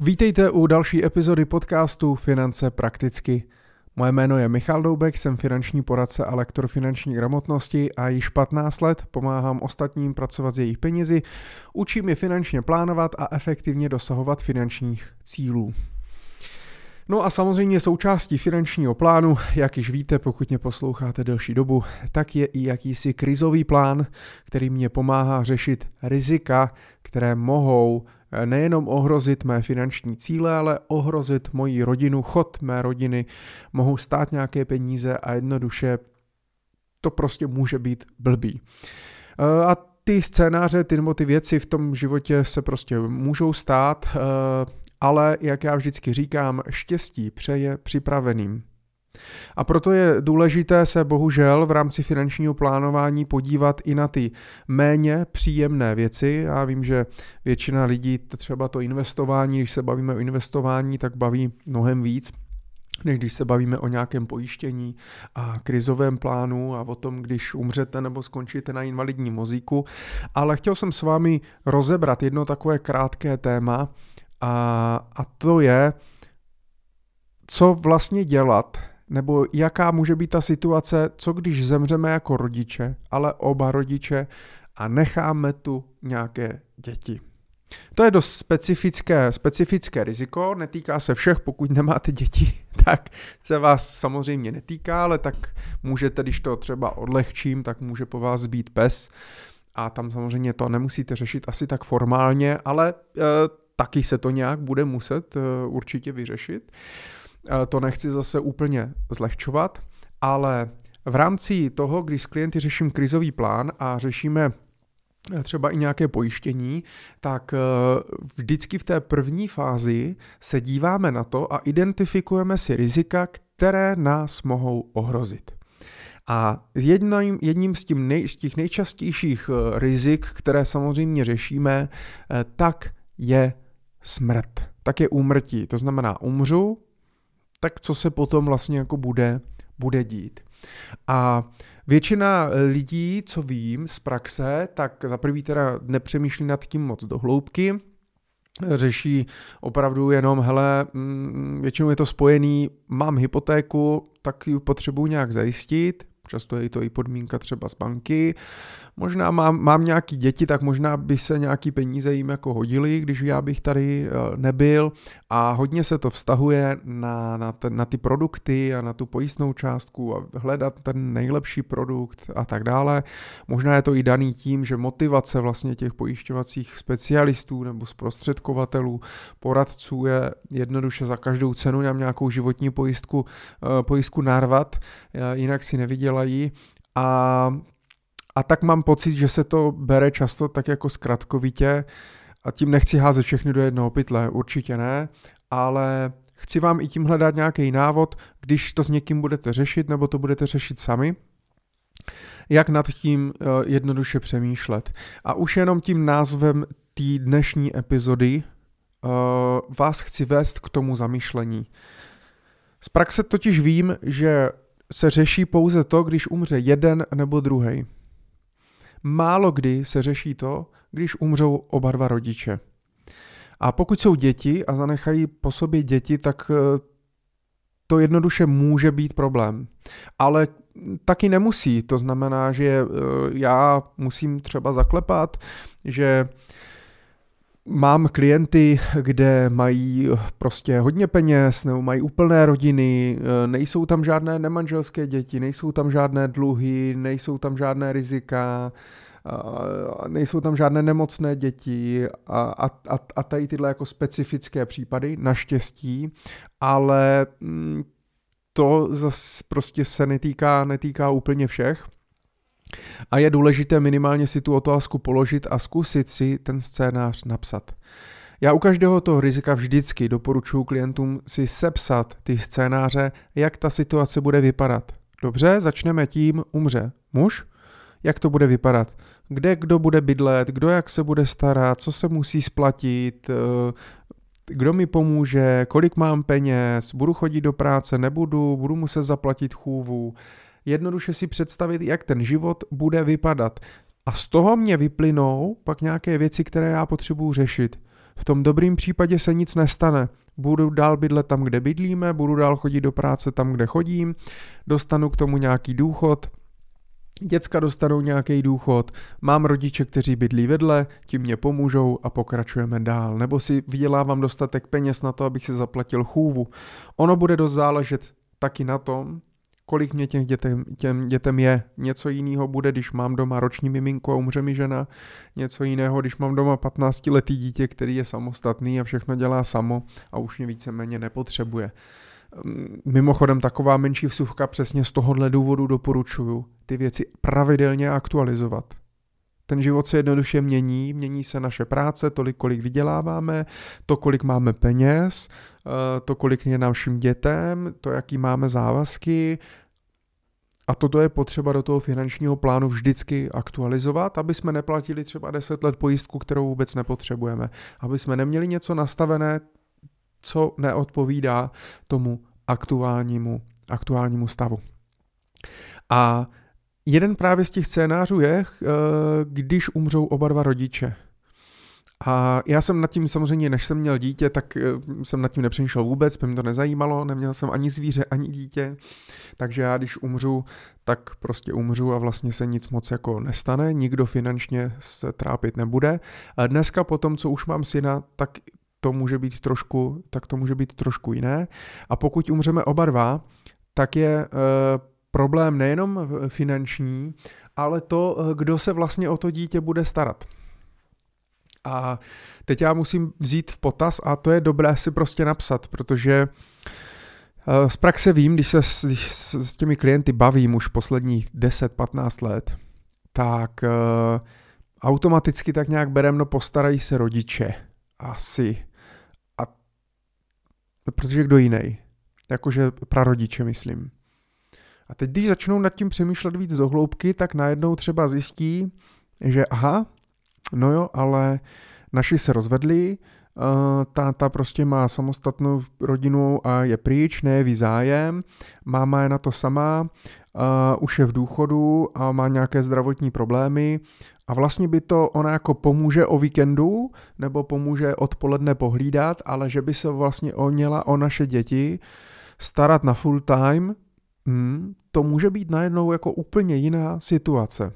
Vítejte u další epizody podcastu Finance prakticky. Moje jméno je Michal Doubek, jsem finanční poradce a lektor finanční gramotnosti a již 15 let pomáhám ostatním pracovat s jejich penězi, učím je finančně plánovat a efektivně dosahovat finančních cílů. No a samozřejmě součástí finančního plánu, jak již víte, pokud mě posloucháte delší dobu, tak je i jakýsi krizový plán, který mě pomáhá řešit rizika, které mohou nejenom ohrozit mé finanční cíle, ale ohrozit moji rodinu, chod mé rodiny, mohou stát nějaké peníze a jednoduše to prostě může být blbý. Eh, a ty scénáře, ty nebo ty věci v tom životě se prostě můžou stát, eh, ale jak já vždycky říkám, štěstí přeje připraveným. A proto je důležité se bohužel v rámci finančního plánování podívat i na ty méně příjemné věci. Já vím, že většina lidí třeba to investování, když se bavíme o investování, tak baví mnohem víc, než když se bavíme o nějakém pojištění a krizovém plánu a o tom, když umřete nebo skončíte na invalidním mozíku. Ale chtěl jsem s vámi rozebrat jedno takové krátké téma a, a to je, co vlastně dělat, nebo jaká může být ta situace, co když zemřeme jako rodiče, ale oba rodiče a necháme tu nějaké děti. To je dost specifické, specifické riziko, netýká se všech, pokud nemáte děti, tak se vás samozřejmě netýká, ale tak můžete, když to třeba odlehčím, tak může po vás být pes a tam samozřejmě to nemusíte řešit asi tak formálně, ale e, taky se to nějak bude muset e, určitě vyřešit. E, to nechci zase úplně zlehčovat, ale v rámci toho, když s klienty řeším krizový plán a řešíme třeba i nějaké pojištění, tak eh, vždycky v té první fázi se díváme na to a identifikujeme si rizika, které nás mohou ohrozit. A jedním, jedním z, tím nej, z těch nejčastějších eh, rizik, které samozřejmě řešíme, eh, tak je smrt, tak je úmrtí. To znamená, umřu, tak co se potom vlastně jako bude, bude dít. A Většina lidí, co vím z praxe, tak za prvý teda nepřemýšlí nad tím moc do hloubky, řeší opravdu jenom, hele, mm, většinou je to spojený, mám hypotéku, tak ji potřebuji nějak zajistit, často je to i podmínka třeba z banky, možná mám, mám nějaký děti, tak možná by se nějaký peníze jim jako hodili, když já bych tady eh, nebyl. A hodně se to vztahuje na, na, ten, na ty produkty a na tu pojistnou částku a hledat ten nejlepší produkt a tak dále. Možná je to i daný tím, že motivace vlastně těch pojišťovacích specialistů nebo zprostředkovatelů, poradců je jednoduše za každou cenu nějakou životní pojistku, eh, pojistku narvat, eh, jinak si nevydělají a a tak mám pocit, že se to bere často tak jako zkratkovitě a tím nechci házet všechny do jednoho pytle, určitě ne, ale chci vám i tím hledat nějaký návod, když to s někým budete řešit nebo to budete řešit sami, jak nad tím uh, jednoduše přemýšlet. A už jenom tím názvem té dnešní epizody uh, vás chci vést k tomu zamýšlení. Z praxe totiž vím, že se řeší pouze to, když umře jeden nebo druhý. Málo kdy se řeší to, když umřou oba dva rodiče. A pokud jsou děti a zanechají po sobě děti, tak eh, to jednoduše může být problém. Ale taky nemusí. To znamená, že eh, já musím třeba zaklepat, že mám klienty, kde mají prostě hodně peněz, nebo mají úplné rodiny, eh, nejsou tam žádné nemanželské děti, nejsou tam žádné dluhy, nejsou tam žádné rizika, nejsou tam žádné nemocné děti a, a, a, a tady tyhle jako specifické případy, naštěstí, ale mm, to zase prostě se netýká, netýká úplně všech. A je důležité minimálně si tu otázku položit a zkusit si ten scénář napsat. Já u každého toho rizika vždycky doporučuji klientům si sepsat ty scénáře, jak ta situace bude vypadat. Dobře, začneme tím, umře muž, jak to bude vypadat, kde kdo bude bydlet, kdo jak se bude starat, co se musí splatit, eh, kdo mi pomůže, kolik mám peněz, budu chodit do práce, nebudu, budu muset zaplatit chůvu. Jednoduše si představit, jak ten život bude vypadat. A z toho mě vyplynou pak nějaké věci, které já potřebuju řešit. V tom dobrým případě se nic nestane. Budu dál bydlet tam, kde bydlíme, budu dál chodit do práce tam, kde chodím, dostanu k tomu nějaký důchod, Děcka dostanou nějaký důchod, mám rodiče, kteří bydlí vedle, ti mě pomůžou a pokračujeme dál. Nebo si vydělávám dostatek peněz na to, abych si zaplatil chůvu. Ono bude dost záležet taky na tom, kolik mě těch dětem, těm dětem je. Něco jiného bude, když mám doma roční miminko a umře mi žena. Něco jiného, když mám doma 15-letý dítě, který je samostatný a všechno dělá samo a už mě víceméně nepotřebuje. Mimochodem taková menší vsuvka přesně z tohohle důvodu doporučuju ty věci pravidelně aktualizovat. Ten život se jednoduše mění, mění se naše práce, tolik, kolik vyděláváme, to, kolik máme peněz, eh, to, kolik je našim dětem, to, jaký máme závazky, a toto je potřeba do toho finančního plánu vždycky aktualizovat, aby jsme neplatili třeba 10 let pojistku, kterou vůbec nepotřebujeme. Aby jsme neměli něco nastavené, co neodpovídá tomu aktuálnímu, aktuálnímu stavu. A jeden právě z těch scénářů je, eh, když umřou oba dva rodiče. A já jsem nad tím samozřejmě, než jsem měl dítě, tak eh, jsem nad tím nepřemýšlel vůbec, mě to nezajímalo, neměl jsem ani zvíře, ani dítě, takže já když umřu, tak prostě umřu a vlastně se nic moc jako nestane, nikdo finančně se trápit nebude. A dneska po tom, co už mám syna, tak to může být trošku, tak to může být trošku jiné. A pokud umřeme oba dva, tak je e, problém nejenom finanční, ale to, eh, kdo se vlastně o to dítě bude starat. A teď já musím vzít v potaz a to je dobré si prostě napsat, protože eh, z praxe vím, když se s, když s těmi klienty bavím už posledních 10-15 let, tak automaticky tak nějak berem, no postarají se rodiče. Asi. A protože kdo jiný? Jakože prarodiče, myslím. A teď, když začnou nad tím přemýšlet víc do hloubky, tak najednou třeba zjistí, že aha, no jo, ale naši se rozvedli, Uh, táta prostě má samostatnou rodinu a je pryč, nejeví zájem, máma je na to sama, uh, už je v důchodu a má nějaké zdravotní problémy a vlastně by to ona jako pomůže o víkendu nebo pomůže odpoledne pohlídat, ale že by se vlastně o měla o naše děti starat na full time, hmm, to může být najednou jako úplně jiná situace.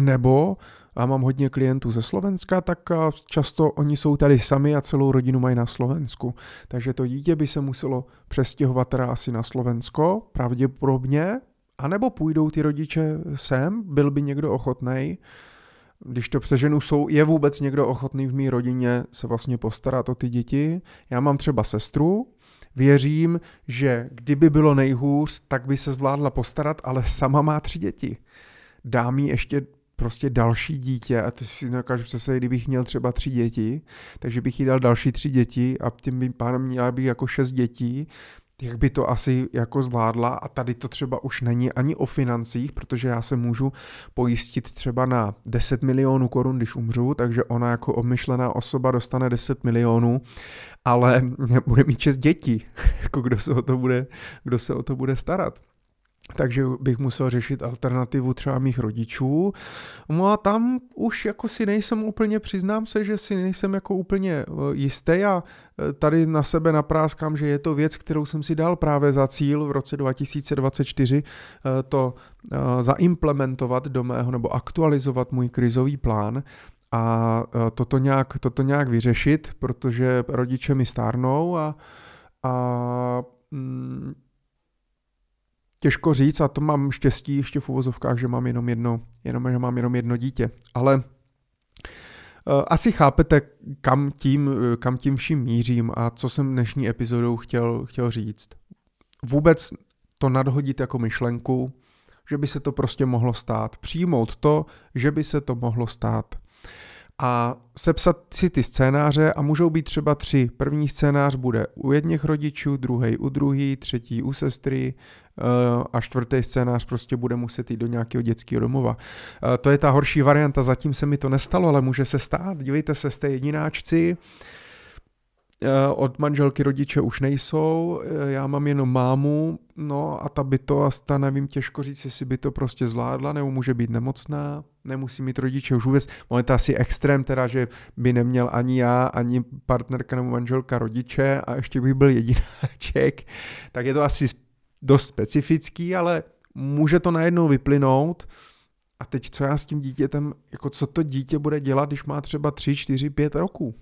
Nebo a mám hodně klientů ze Slovenska, tak často oni jsou tady sami a celou rodinu mají na Slovensku. Takže to dítě by se muselo přestěhovat teda asi na Slovensko, pravděpodobně, anebo půjdou ty rodiče sem, byl by někdo ochotný, když to přeženu, jsou, je vůbec někdo ochotný v mé rodině se vlastně postarat o ty děti. Já mám třeba sestru, věřím, že kdyby bylo nejhůř, tak by se zvládla postarat, ale sama má tři děti. Dám jí ještě prostě další dítě a to si dokážu představit, kdybych měl třeba tři děti, takže bych jí dal další tři děti a tím by pádem měla být jako šest dětí, jak by to asi jako zvládla a tady to třeba už není ani o financích, protože já se můžu pojistit třeba na 10 milionů korun, když umřu, takže ona jako obmyšlená osoba dostane 10 milionů, ale bude mít čest dětí, jako kdo se o to bude, kdo se o to bude starat takže bych musel řešit alternativu třeba mých rodičů. No a tam už jako si nejsem úplně, přiznám se, že si nejsem jako úplně eh, jistý a eh, tady na sebe napráskám, že je to věc, kterou jsem si dal právě za cíl v roce 2024 eh, to zaimplementovat do mého nebo aktualizovat můj krizový plán a toto nějak, toto nějak vyřešit, protože rodiče mi stárnou a, a mm, těžko říct a to mám štěstí ještě v uvozovkách, že mám jenom jedno, jenom, že mám jenom jedno dítě. Ale uh, asi chápete, kam tím, kam tím vším mířím a co jsem dnešní epizodou chtěl, chtěl říct. Vůbec to nadhodit jako myšlenku, že by se to prostě mohlo stát. Přijmout to, že by se to mohlo stát a sepsat si ty scénáře a můžou být třeba tři. První scénář bude u jedněch rodičů, druhý u druhý, třetí u sestry eh, a čtvrtý scénář prostě bude muset jít do nějakého dětského domova. Eh, to je ta horší varianta, zatím se mi to nestalo, ale může se stát. Dívejte se, jste jedináčci, od manželky rodiče už nejsou, eh, já mám jenom mámu, no a ta by to, a ta nevím těžko říct, jestli by to prostě zvládla, nebo může být nemocná, nemusí mít rodiče už vůbec. On je to asi extrém teda, že by neměl ani já, ani partnerka nebo manželka rodiče a ještě by byl jedináček, tak je to asi dost specifický, ale může to najednou vyplynout, a teď co já s tím dítětem, jako co to dítě bude dělat, když má třeba 3, 4, 5 roků?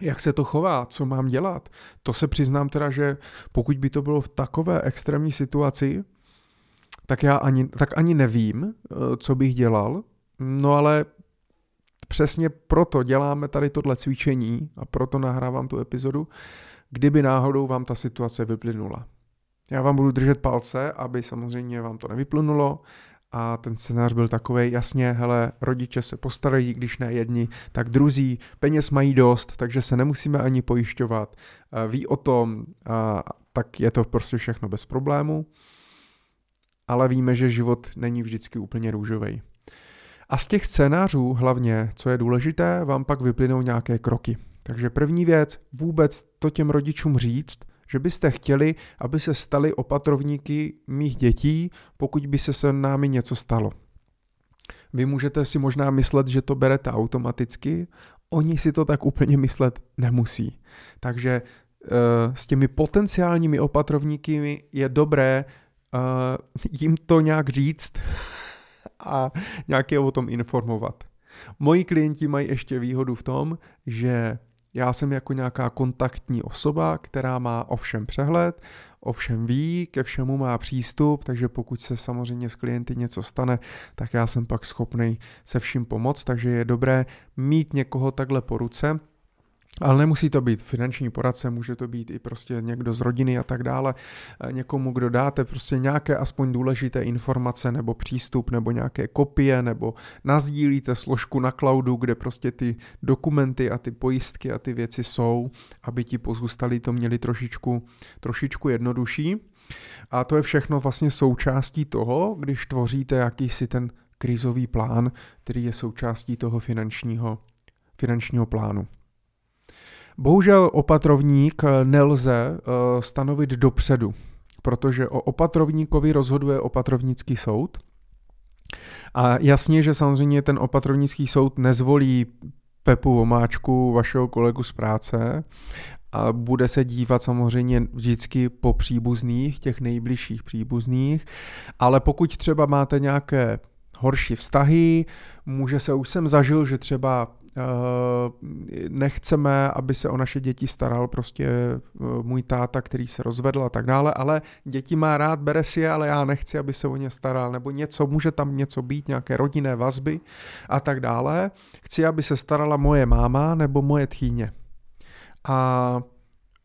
Jak se to chová, co mám dělat. To se přiznám teda, že pokud by to bylo v takové extrémní situaci, tak já ani, tak ani nevím, eh, co bych dělal, no ale přesně proto děláme tady tohle cvičení a proto nahrávám tu epizodu, kdyby náhodou vám ta situace vyplynula. Já vám budu držet palce, aby samozřejmě vám to nevyplynulo, a ten scénář byl takový, jasně, hele, rodiče se postarají, když ne jedni, tak druzí, peněz mají dost, takže se nemusíme ani pojišťovat, ví o tom, a tak je to prostě všechno bez problému, ale víme, že život není vždycky úplně růžový. A z těch scénářů hlavně, co je důležité, vám pak vyplynou nějaké kroky. Takže první věc, vůbec to těm rodičům říct, že byste chtěli, aby se stali opatrovníky mých dětí, pokud by se se námi něco stalo. Vy můžete si možná myslet, že to berete automaticky, oni si to tak úplně myslet nemusí. Takže uh, s těmi potenciálními opatrovníky je dobré uh, jim to nějak říct a nějak je o tom informovat. Moji klienti mají ještě výhodu v tom, že já jsem jako nějaká kontaktní osoba, která má ovšem přehled, ovšem ví, ke všemu má přístup, takže pokud se samozřejmě s klienty něco stane, tak já jsem pak schopný se vším pomoct, takže je dobré mít někoho takhle po ruce, ale nemusí to být finanční poradce, může to být i prostě někdo z rodiny a tak dále, eh, někomu, kdo dáte prostě nějaké aspoň důležité informace nebo přístup nebo nějaké kopie nebo nazdílíte složku na cloudu, kde prostě ty dokumenty a ty pojistky a ty věci jsou, aby ti pozůstalí to měli trošičku, trošičku jednodušší. A to je všechno vlastně součástí toho, když tvoříte jakýsi ten krizový plán, který je součástí toho finančního, finančního plánu. Bohužel opatrovník nelze eh, stanovit dopředu, protože o opatrovníkovi rozhoduje opatrovnický soud. A jasně, že samozřejmě ten opatrovnický soud nezvolí Pepu Vomáčku, vašeho kolegu z práce, a bude se dívat samozřejmě vždycky po příbuzných, těch nejbližších příbuzných, ale pokud třeba máte nějaké horší vztahy, může se, už jsem zažil, že třeba nechceme, aby se o naše děti staral prostě eh, můj táta, který se rozvedl a tak dále, ale děti má rád, bere si je, ale já nechci, aby se o ně staral, nebo něco, může tam něco být, nějaké rodinné vazby a tak dále. Chci, aby se starala moje máma nebo moje tchýně. A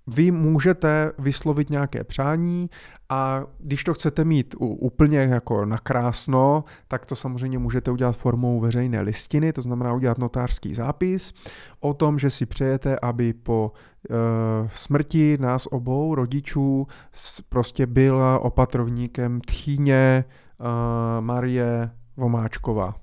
vy můžete vyslovit nějaké přání a když to chcete mít úplně jako nakrásno, tak to samozřejmě můžete udělat formou veřejné listiny, to znamená udělat notářský zápis o tom, že si přejete, aby po e, smrti nás obou rodičů prostě byla opatrovníkem tchýně e, Marie Vomáčková.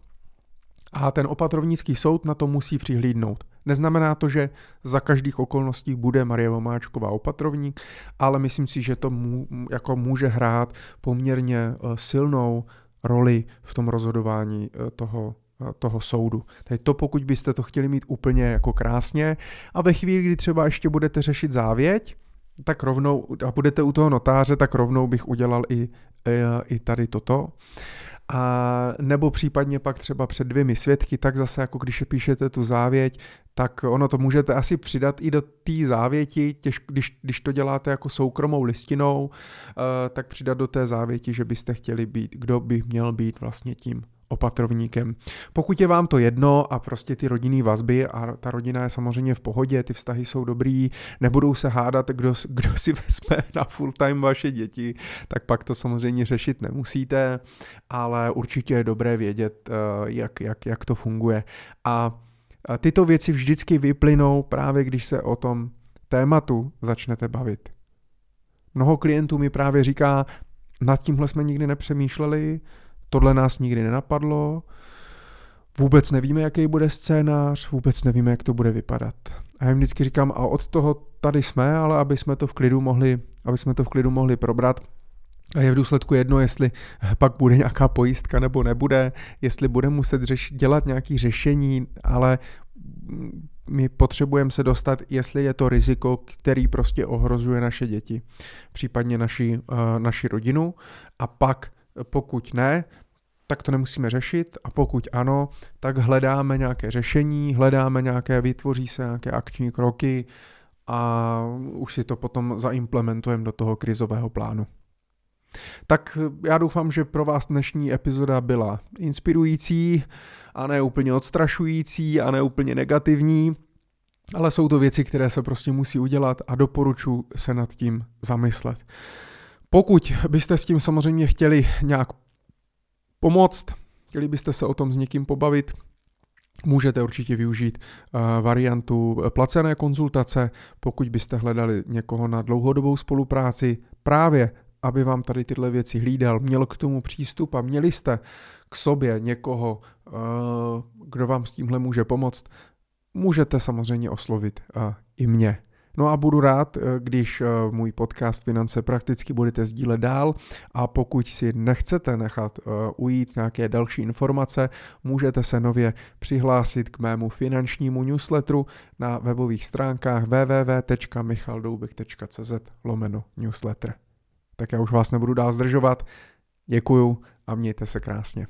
A ten opatrovnický soud na to musí přihlídnout. Neznamená to, že za každých okolností bude Marie Vomáčková opatrovník, ale myslím si, že to mů, jako může hrát poměrně eh, silnou roli v tom rozhodování eh, toho eh, toho soudu. Tedy to, pokud byste to chtěli mít úplně jako krásně a ve chvíli, kdy třeba ještě budete řešit závěť, tak rovnou, a budete u toho notáře, tak rovnou bych udělal i, i, i tady toto a nebo případně pak třeba před dvěmi svědky, tak zase jako když píšete tu závěť, tak ono to můžete asi přidat i do té závěti, těž, když, když to děláte jako soukromou listinou, uh, tak přidat do té závěti, že byste chtěli být, kdo by měl být vlastně tím opatrovníkem. Pokud je vám to jedno a prostě ty rodinné vazby a ta rodina je samozřejmě v pohodě, ty vztahy jsou dobrý, nebudou se hádat, kdo, kdo si vezme na full time vaše děti, tak pak to samozřejmě řešit nemusíte, ale určitě je dobré vědět, eh, jak, jak, jak to funguje. A tyto věci vždycky vyplynou právě, když se o tom tématu začnete bavit. Mnoho klientů mi právě říká, nad tímhle jsme nikdy nepřemýšleli, Tohle nás nikdy nenapadlo, vůbec nevíme, jaký bude scénář, vůbec nevíme, jak to bude vypadat. A já jim vždycky říkám, a od toho tady jsme, ale aby jsme to v klidu mohli, aby jsme to v klidu mohli probrat, a je v důsledku jedno, jestli pak bude nějaká pojistka nebo nebude, jestli bude muset řeš, dělat nějaké řešení, ale my potřebujeme se dostat, jestli je to riziko, který prostě ohrožuje naše děti, případně naši, uh, naši rodinu. A pak, pokud ne, tak to nemusíme řešit a pokud ano, tak hledáme nějaké řešení, hledáme nějaké, vytvoří se nějaké akční kroky a už si to potom zaimplementujeme do toho krizového plánu. Tak já doufám, že pro vás dnešní epizoda byla inspirující a ne úplně odstrašující a ne úplně negativní, ale jsou to věci, které se prostě musí udělat a doporučuji se nad tím zamyslet. Pokud byste s tím samozřejmě chtěli nějak pomoct, chtěli byste se o tom s někým pobavit, Můžete určitě využít uh, variantu placené konzultace, pokud byste hledali někoho na dlouhodobou spolupráci, právě aby vám tady tyhle věci hlídal, měl k tomu přístup a měli jste k sobě někoho, uh, kdo vám s tímhle může pomoct, můžete samozřejmě oslovit i mě. No a budu rád, eh, když eh, můj podcast Finance prakticky budete sdílet dál a pokud si nechcete nechat eh, ujít nějaké další informace, můžete se nově přihlásit k mému finančnímu newsletteru na webových stránkách www.michaldoubek.cz lomeno newsletter. Tak já už vás nebudu dál zdržovat. Děkuju a mějte se krásně.